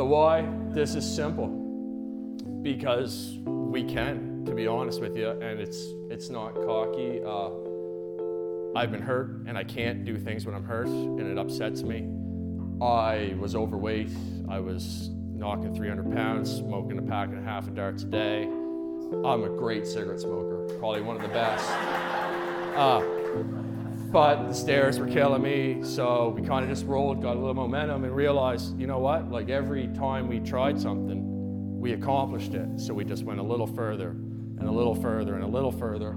The why, this is simple. Because we can, to be honest with you, and it's it's not cocky. Uh, I've been hurt and I can't do things when I'm hurt and it upsets me. I was overweight. I was knocking 300 pounds, smoking a pack and a half of darts a day. I'm a great cigarette smoker, probably one of the best. Uh, but the stairs were killing me, so we kind of just rolled, got a little momentum, and realized, you know what? Like every time we tried something, we accomplished it. So we just went a little further, and a little further, and a little further.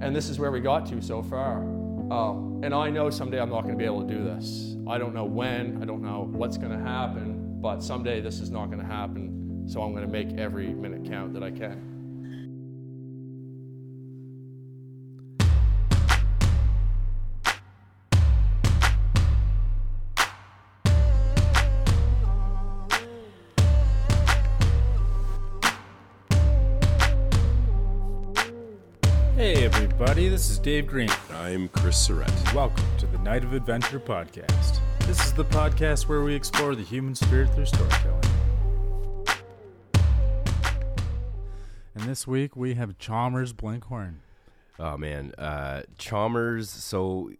And this is where we got to so far. Uh, and I know someday I'm not going to be able to do this. I don't know when, I don't know what's going to happen, but someday this is not going to happen. So I'm going to make every minute count that I can. Everybody, this is Dave Green. I'm Chris Surrett. Welcome to the Night of Adventure podcast. This is the podcast where we explore the human spirit through storytelling. And this week we have Chalmers Blinkhorn. Oh man, uh, Chalmers. So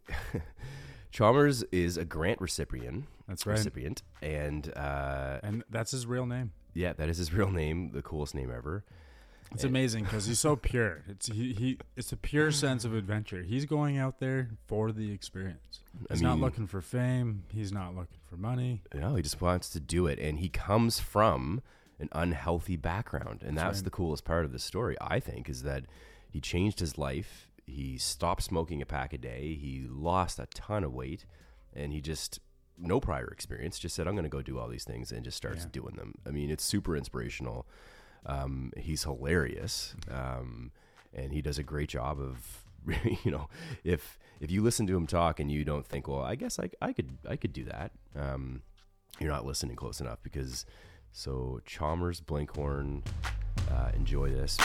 Chalmers is a grant recipient. That's right. Recipient, and uh, And that's his real name. yeah, that is his real name. The coolest name ever. It's amazing because he's so pure. It's he, he it's a pure sense of adventure. He's going out there for the experience. I He's not looking for fame. He's not looking for money. No, he just wants to do it, and he comes from an unhealthy background, and that's, right. the coolest part of the story. I think is that he changed his life. He stopped smoking a pack a day. He lost a ton of weight, and he just no prior experience. Just said, "I'm going to go do all these things," and just starts Yeah. doing them. I mean, it's super inspirational. Um, he's hilarious, um, and he does a great job of you know if if you listen to him talk and you don't think, well, I guess I, I could I could do that. Um, you're not listening close enough because so Chalmers Blinkhorn, uh, enjoy this.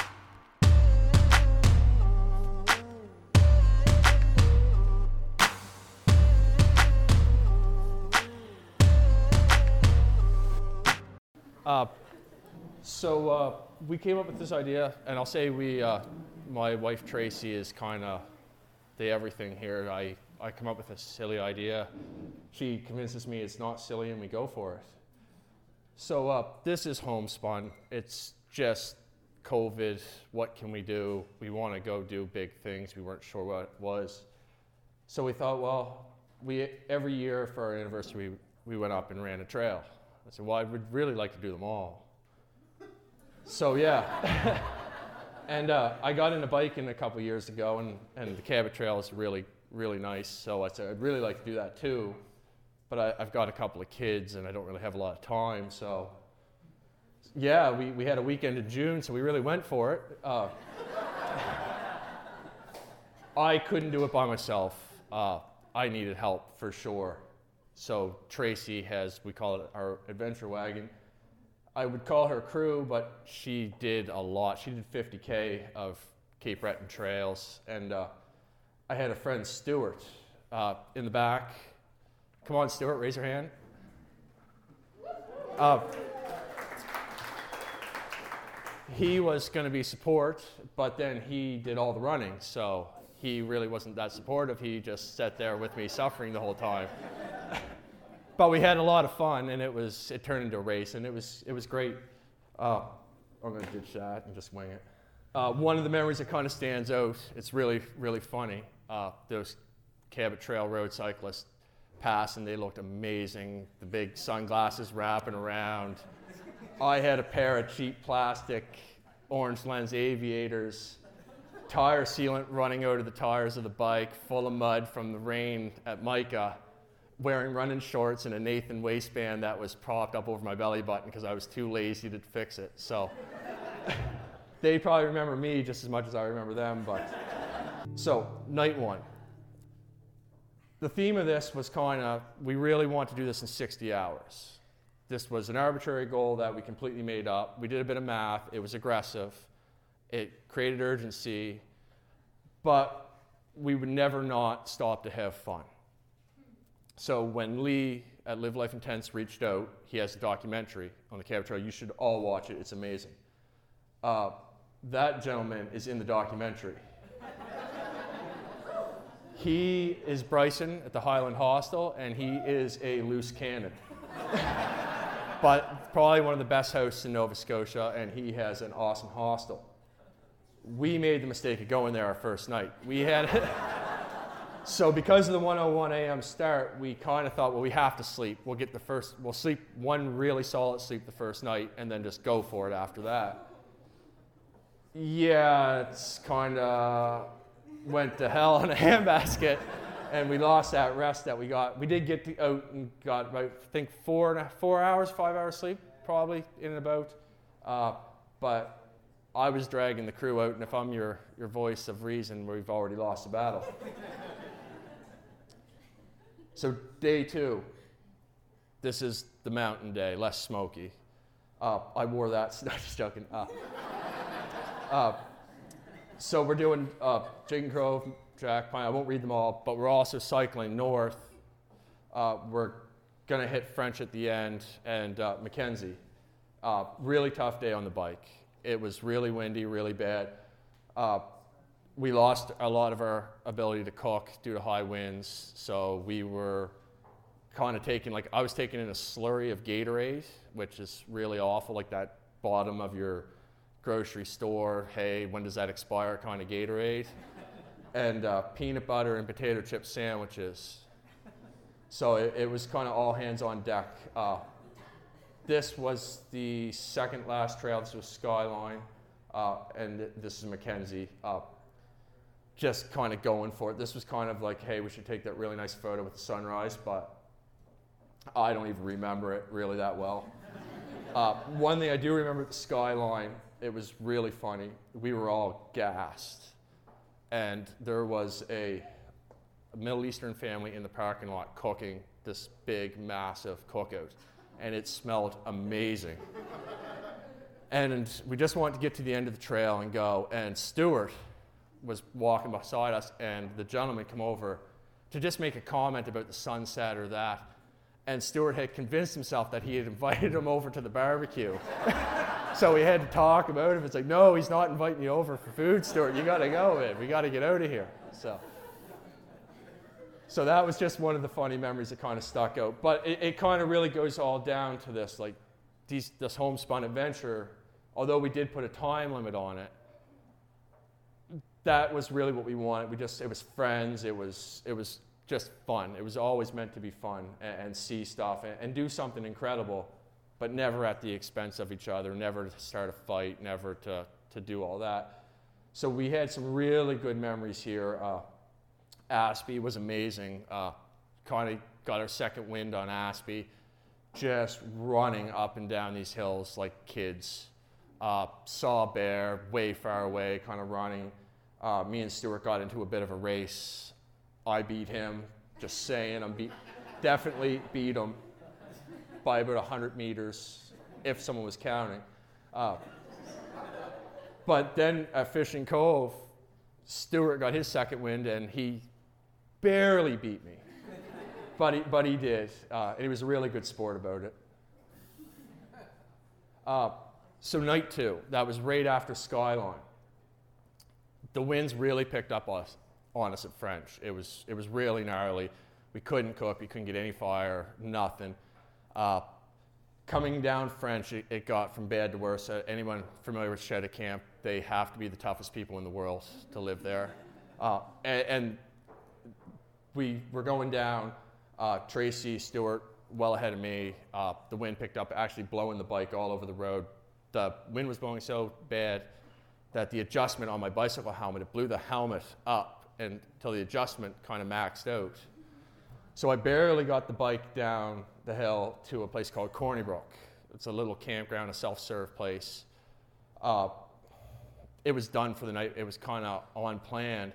Uh, so uh, we came up with this idea, and I'll say we, uh, my wife Tracy is kind of the everything here. I, I come up with a silly idea. She convinces me it's not silly, and we go for it. So uh, this is homespun. It's just COVID. What can we do? We want to go do big things. We weren't sure what it was. So we thought, well, we every year for our anniversary, we, we went up and ran a trail. I said, well, I would really like to do them all. So yeah, and uh, I got into biking a couple years ago, and, and the Cabot Trail is really really nice. So I said I'd really like to do that too, but I, I've got a couple of kids, and I don't really have a lot of time. So yeah, we, we had a weekend in June, so we really went for it. Uh, I couldn't do it by myself. Uh, I needed help for sure. So Tracy has, we call it our adventure wagon. I would call her crew, but she did a lot. She did 50K of Cape Breton trails. And uh, I had a friend, Stuart, uh, in the back. Come on, Stuart, raise your hand. Uh, he was going to be support, but then he did all the running, so he really wasn't that supportive. He just sat there with me suffering the whole time. But we had a lot of fun, and it was it turned into a race, and it was it was great. Uh, I'm going to ditch that and just wing it. Uh, one of the memories that kind of stands out, it's really really funny. Uh, those Cabot Trail Road cyclists passed, and they looked amazing. The big sunglasses wrapping around. I had a pair of cheap plastic orange lens aviators, tire sealant running out of the tires of the bike, full of mud from the rain at Micah, wearing running shorts and a Nathan waistband that was propped up over my belly button because I was too lazy to fix it. So they probably remember me just as much as I remember them. But so night one. The theme of this was kind of we really want to do this in 60 hours. This was an arbitrary goal that we completely made up. We did a bit of math. It was aggressive. It created urgency, but we would never not stop to have fun. So when Lee at Live Life Intense reached out, he has a documentary on the Cabot Trail. You should all watch it. It's amazing. Uh, that gentleman is in the documentary. he is Bryson at the Highland Hostel, and he is a loose cannon. but probably one of the best hosts in Nova Scotia, and he has an awesome hostel. We made the mistake of going there our first night. We had. so because of the 101 a.m. start, we kind of thought, well, we have to sleep. We'll get the first, we'll sleep one really solid sleep the first night, and then just go for it after that. Yeah, it's kind of went to hell in a handbasket, and we lost that rest that we got. We did get out and got about, I think, four, and a, four hours, five hours sleep, probably in and about. Uh, but I was dragging the crew out, and if I'm your, your voice of reason, we've already lost the battle. so, day two, this is the mountain day, less smoky. Uh, I wore that, not just joking. Uh, uh, so we're doing uh, Jigging Cove, Jack Pine. I won't read them all, but we're also cycling north. Uh, we're going to hit French at the end and uh, Mackenzie. Uh, really tough day on the bike. It was really windy, really bad. Uh, we lost a lot of our ability to cook due to high winds, so we were kind of taking like I was taking in a slurry of Gatorade, which is really awful, like that bottom of your grocery store, hey, when does that expire kind of Gatorade, and uh, peanut butter and potato chip sandwiches. So it, it was kind of all hands on deck. Uh, this was the second last trail. This was Skyline, uh, and th- this is Mackenzie. Just kind of going for it. This was kind of like, hey, we should take that really nice photo with the sunrise, but I don't even remember it really that well. Uh, one thing I do remember the skyline it was really funny. We were all gassed. And there was a Middle Eastern family in the parking lot cooking this big, massive cookout. And it smelled amazing. and we just wanted to get to the end of the trail and go. And Stuart was walking beside us, and the gentleman come over to just make a comment about the sunset or that. And Stuart had convinced himself that he had invited him over to the barbecue. so we had to talk about it. It's like, no, he's not inviting you over for food, Stuart. You got to go, man. We got to get out of here. So, so that was just one of the funny memories that kind of stuck out. But it, it kind of really goes all down to this, like these, this homespun adventure. Although we did put a time limit on it, that was really what we wanted. We just, it was friends. It was, it was just fun. It was always meant to be fun and, and see stuff and, and do something incredible but never at the expense of each other, never to start a fight, never to, to do all that. So we had some really good memories here. Uh, Aspy was amazing. Uh, kind of got our second wind on Aspy, just running up and down these hills like kids. Uh, saw a bear way far away, kind of running. Uh, me and Stuart got into a bit of a race. I beat him, just saying, I'm definitely beat him by about 100 meters if someone was counting. Uh, but then at Fishing Cove, Stuart got his second wind and he barely beat me. but, he, but he did. Uh, and he was a really good sport about it. Uh, so, night two, that was right after Skyline. The winds really picked up us, on us at French. It was, it was really gnarly. We couldn't cook, we couldn't get any fire, nothing. Uh, coming down French, it, it, got from bad to worse. Uh, anyone familiar with Cheticamp, they have to be the toughest people in the world to live there. Uh, and, and, we were going down. Uh, Tracy Stuart, well ahead of me. Uh, the wind picked up, actually blowing the bike all over the road. The wind was blowing so bad that the adjustment on my bicycle helmet, it blew the helmet up until the adjustment kind of maxed out. So I barely got the bike down the hill to a place called Corney Brook. It's a little campground, a self serve place. Uh, it was done for the night, it was kind of on plan.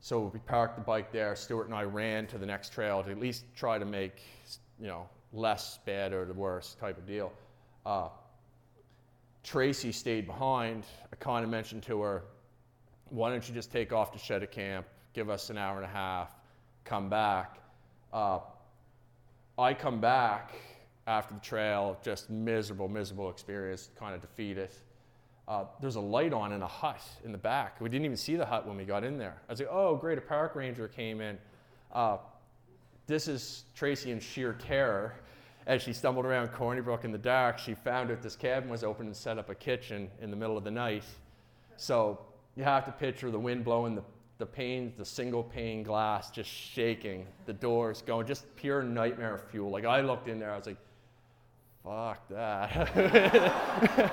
So we parked the bike there. Stuart and I ran to the next trail to at least try to make, you know, less bad or the worst type of deal. Uh, Tracy stayed behind. I kind of mentioned to her, why don't you just take off to Cheticamp, give us an hour and a half, come back. Uh, I come back after the trail, just miserable, miserable experience, kind of defeated. Uh, there's a light on in a hut in the back. We didn't even see the hut when we got in there. I was like, oh, great, a park ranger came in. Uh, this is Tracy in sheer terror. As she stumbled around Corney Brook in the dark, she found out this cabin was open and set up a kitchen in the middle of the night. So you have to picture the wind blowing the, the panes, the single pane glass just shaking, the doors going, just pure nightmare fuel. Like I looked in there, I was like, fuck that.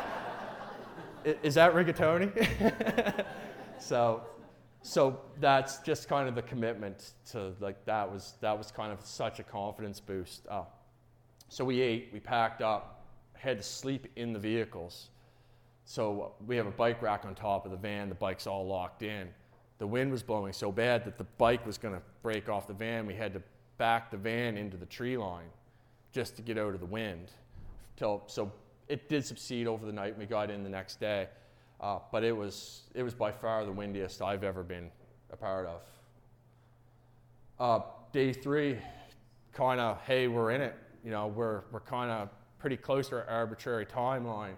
is that rigatoni? so, so that's just kind of the commitment to like that was that was kind of such a confidence boost. Uh, so we ate, we packed up, had to sleep in the vehicles. So we have a bike rack on top of the van. The bike's all locked in. The wind was blowing so bad that the bike was going to break off the van. We had to back the van into the tree line just to get out of the wind. Till, so it did subside over the night. We got in the next day, uh, but it was it was by far the windiest I've ever been a part of. Uh, day three, kind of hey, we're in it. You know, we're we're kind of pretty close to our arbitrary timeline.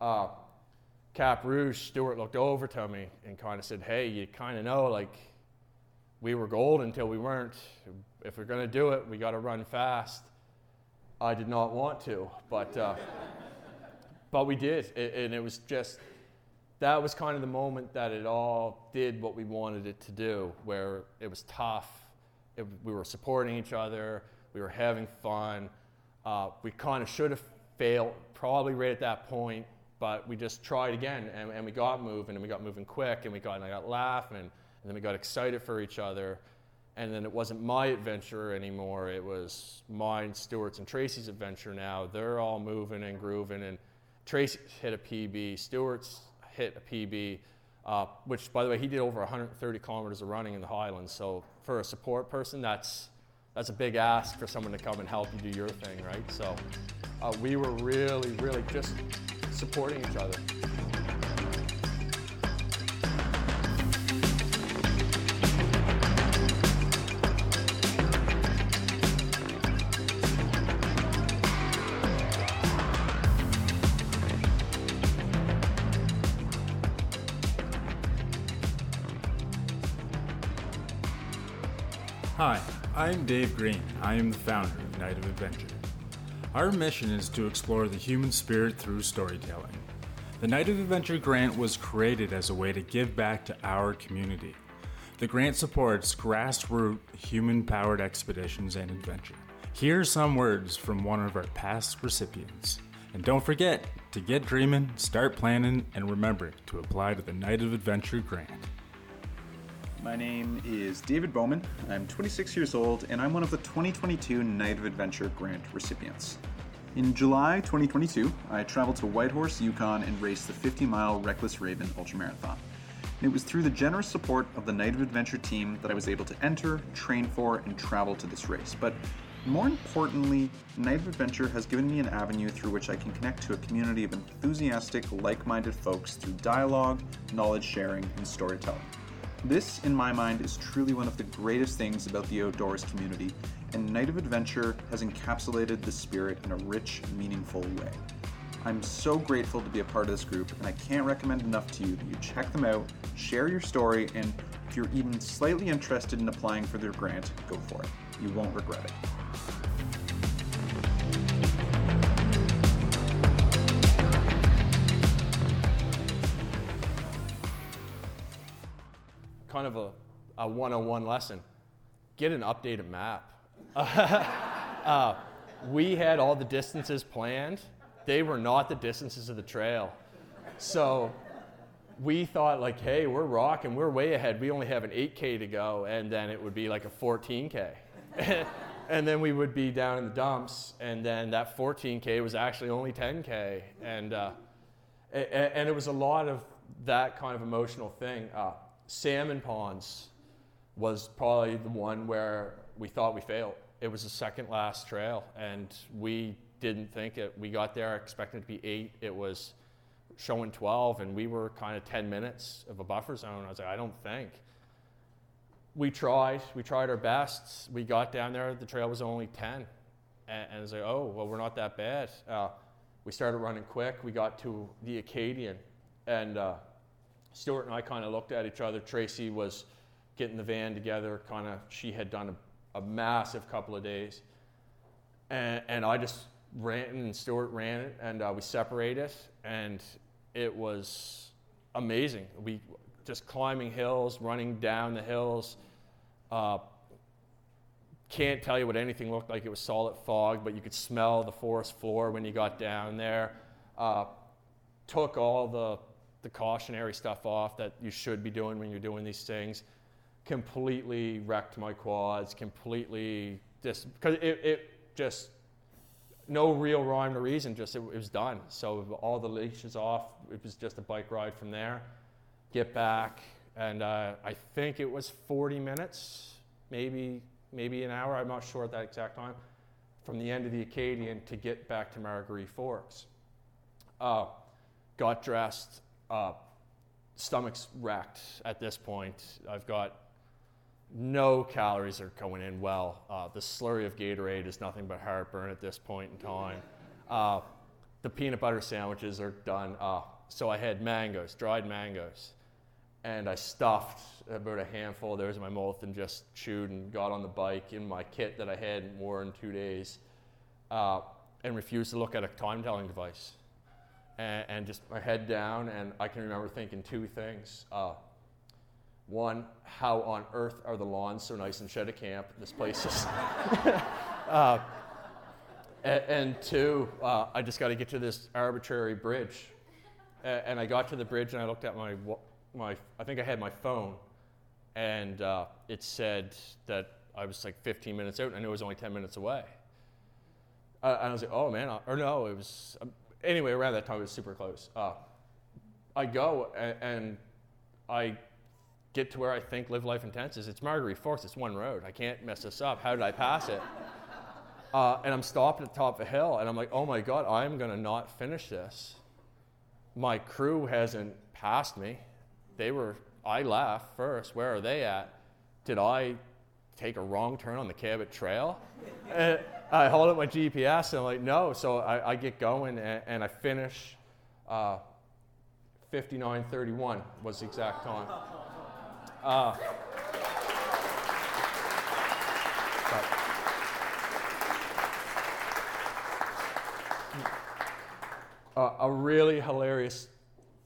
Uh, Cap Rouge, Stuart looked over to me and kind of said, "Hey, you kind of know like." We were gold until we weren't. If we're going to do it, we got to run fast. I did not want to, but uh, but we did, and it was just that was kind of the moment that it all did what we wanted it to do, where it was tough. It, we were supporting each other. We were having fun. Uh, we kind of should have failed probably right at that point, but we just tried again, and, and we got moving, and we got moving quick, and we got, and I got laughing, and then we got excited for each other. And then it wasn't my adventure anymore. It was mine, Stuart's, and Tracy's adventure now. They're all moving and grooving, and Tracy hit a PB. Stuart's hit a PB, uh, which, by the way, he did over 130 kilometers of running in the Highlands. So for a support person, that's that's a big ask for someone to come and help you do your thing, right? So uh, we were really, really just supporting each other. Hi, I'm Dave Green. I am the founder of Night of Adventure. Our mission is to explore the human spirit through storytelling. The Night of Adventure grant was created as a way to give back to our community. The grant supports grassroots human powered expeditions and adventure. Here are some words from one of our past recipients. And don't forget to get dreaming, start planning, and remember to apply to the Night of Adventure grant. My name is David Bowman. I'm 26 years old, and I'm one of the 2022 Night of Adventure grant recipients. In July 2022, I traveled to Whitehorse, Yukon, and raced the 50 mile Reckless Raven Ultramarathon. And it was through the generous support of the Night of Adventure team that I was able to enter, train for, and travel to this race. But more importantly, Night of Adventure has given me an avenue through which I can connect to a community of enthusiastic, like minded folks through dialogue, knowledge sharing, and storytelling. This, in my mind, is truly one of the greatest things about the outdoors community, and Night of Adventure has encapsulated the spirit in a rich, meaningful way. I'm so grateful to be a part of this group, and I can't recommend enough to you that you check them out, share your story, and if you're even slightly interested in applying for their grant, go for it. You won't regret it. Kind of a, a 101 lesson. Get an updated map. uh, we had all the distances planned. They were not the distances of the trail. So we thought like, hey, we're rocking, we're way ahead. We only have an 8K to go, and then it would be like a 14K. and then we would be down in the dumps, and then that 14K was actually only 10K. And, uh, and it was a lot of that kind of emotional thing. Uh, salmon ponds was probably the one where we thought we failed. It was the second last trail, and we didn't think it. We got there expecting to be eight. It was showing 12, and we were kind of 10 minutes of a buffer zone. I was like, I don't think. We tried. We tried our best. We got down there. The trail was only 10, and, and it's like, oh, well, we're not that bad. Uh, we started running quick. We got to the Acadian, and uh, Stuart and I kind of looked at each other. Tracy was getting the van together, kind of, she had done a, a, massive couple of days. And, and I just ran, and Stuart ran it, and uh, we separated, and it was amazing. We just climbing hills, running down the hills. Uh, can't tell you what anything looked like. It was solid fog, but you could smell the forest floor when you got down there. Uh, took all the, the cautionary stuff off that you should be doing when you're doing these things. Completely wrecked my quads, completely just, because it, it just, no real rhyme or reason, just it, it was done. So all the leashes off, it was just a bike ride from there. Get back, and uh, I think it was 40 minutes, maybe maybe an hour, I'm not sure at that exact time, from the end of the Acadian to get back to Margaree Forks. Uh, got dressed, uh, stomach's wrecked at this point. I've got no calories are going in well. Uh, the slurry of Gatorade is nothing but heartburn at this point in time. Uh, the peanut butter sandwiches are done. Uh, so I had mangoes, dried mangoes and I stuffed about a handful of those in my mouth and just chewed and got on the bike in my kit that I hadn't worn in two days uh, and refused to look at a time telling device. And, and, just my head down, and I can remember thinking two things. Uh, one, how on earth are the lawns so nice in Camp? This place is. uh, and, and, two, uh, I just got to get to this arbitrary bridge. and I got to the bridge and I looked at my my, I think I had my phone, and uh, it said that I was like 15 minutes out, and I knew it was only 10 minutes away. Uh, and I was like, oh man, or no, it was, um, anyway, around that time it was super close. Uh, I go and, and, I get to where I think Live Life Intense is. It's Margaree Forks, it's one road. I can't mess this up. How did I pass it? Uh, and I'm stopped at the top of a hill, and I'm like, oh my God, I'm gonna not finish this. My crew hasn't passed me they were, I left first. Where are they at? Did I take a wrong turn on the Cabot Trail? and I hold up my GPS and I'm like, no. So I, I get going and, and I finish. Uh, 59:31 was the exact time. Uh, uh, a really hilarious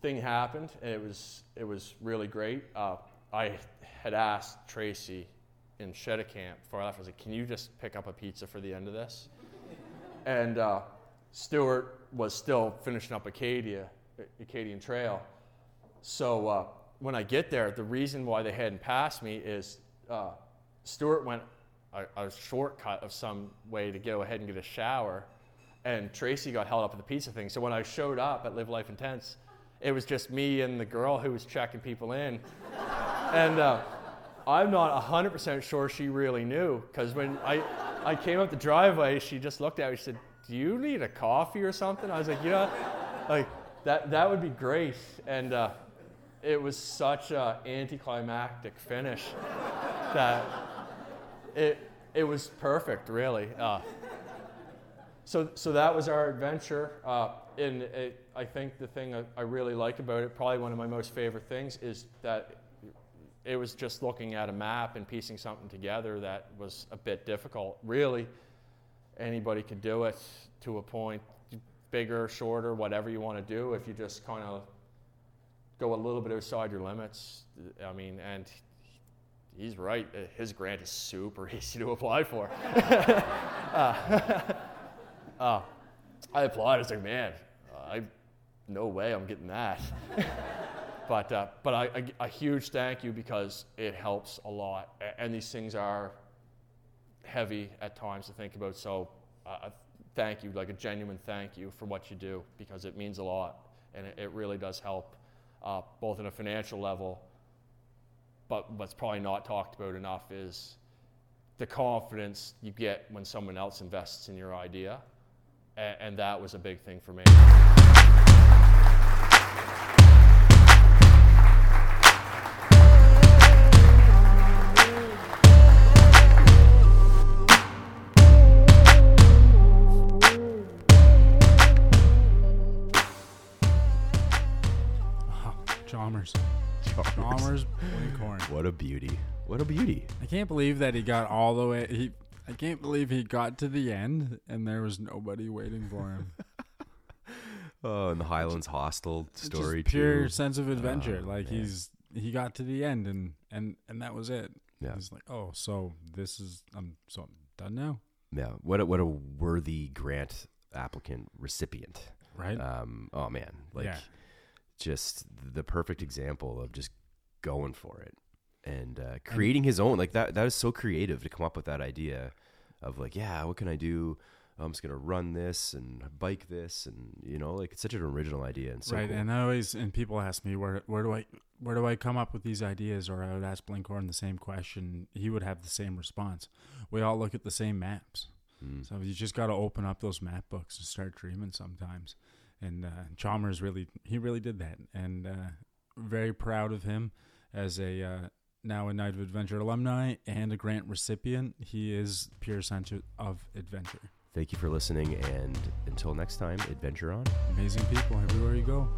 thing happened, it was it was really great. Uh, I had asked Tracy in Camp before I. I was like, "Can you just pick up a pizza for the end of this?" and uh, Stuart was still finishing up Acadia, Acadian Trail. So uh, when I get there, the reason why they hadn't passed me is uh, Stuart went a, a, shortcut of some way to go ahead and get a shower, and Tracy got held up at the pizza thing. So when I showed up at Live Life Intense, it was just me and the girl who was checking people in. and uh, I'm not 100% sure she really knew because when I, I came up the driveway, she just looked at me. She said, Do you need a coffee or something? I was like, Yeah, like that, that would be great. And uh, it was such an anticlimactic finish that it, it was perfect, really. Uh, so, so that was our adventure. Uh, and it, I think the thing I, I really like about it, probably one of my most favorite things, is that it was just looking at a map and piecing something together that was a bit difficult. Really, anybody could do it to a point, bigger, shorter, whatever you want to do, if you just kind of go a little bit outside your limits. I mean, and he's right. His grant is super easy to apply for. uh, uh, I applied. I was like, man, I no way I'm getting that. But uh, but a, huge thank you because it helps a lot, and these things are heavy at times to think about. So uh, thank you, like a genuine thank you for what you do because it means a lot, and it, it really does help, uh, both in a financial level. But what's probably not talked about enough is the confidence you get when someone else invests in your idea and, and that was a big thing for me. What a beauty! What a beauty! I can't believe that he got all the way. He, I can't believe he got to the end and there was nobody waiting for him. Oh, and the Highlands Hostel story just pure too. sense of adventure. Oh, like man. he's he got to the end and and and that was it. Yeah. He's like, oh, so this is I'm so I'm done now, Yeah, what a, what a worthy grant applicant recipient. right? Um, oh man, like Yeah. just the perfect example of just going for it and uh, creating his own. Like that, that is so creative to come up with that idea of like, yeah, what can I do? I'm just gonna run this and bike this, and you know, like it's such an original idea and so right. cool. And I always and people ask me where where do I where do I come up with these ideas? Or I would ask Blinkhorn the same question. He would have the same response. We all look at the same maps. Mm. So you just got to open up those map books and start dreaming sometimes. And uh, Chalmers really, he really did that. And uh, very proud of him as a uh, now a Night of Adventure alumni and a grant recipient. He is pure sense of adventure. Thank you for listening, and until next time, adventure on. Amazing people everywhere you go.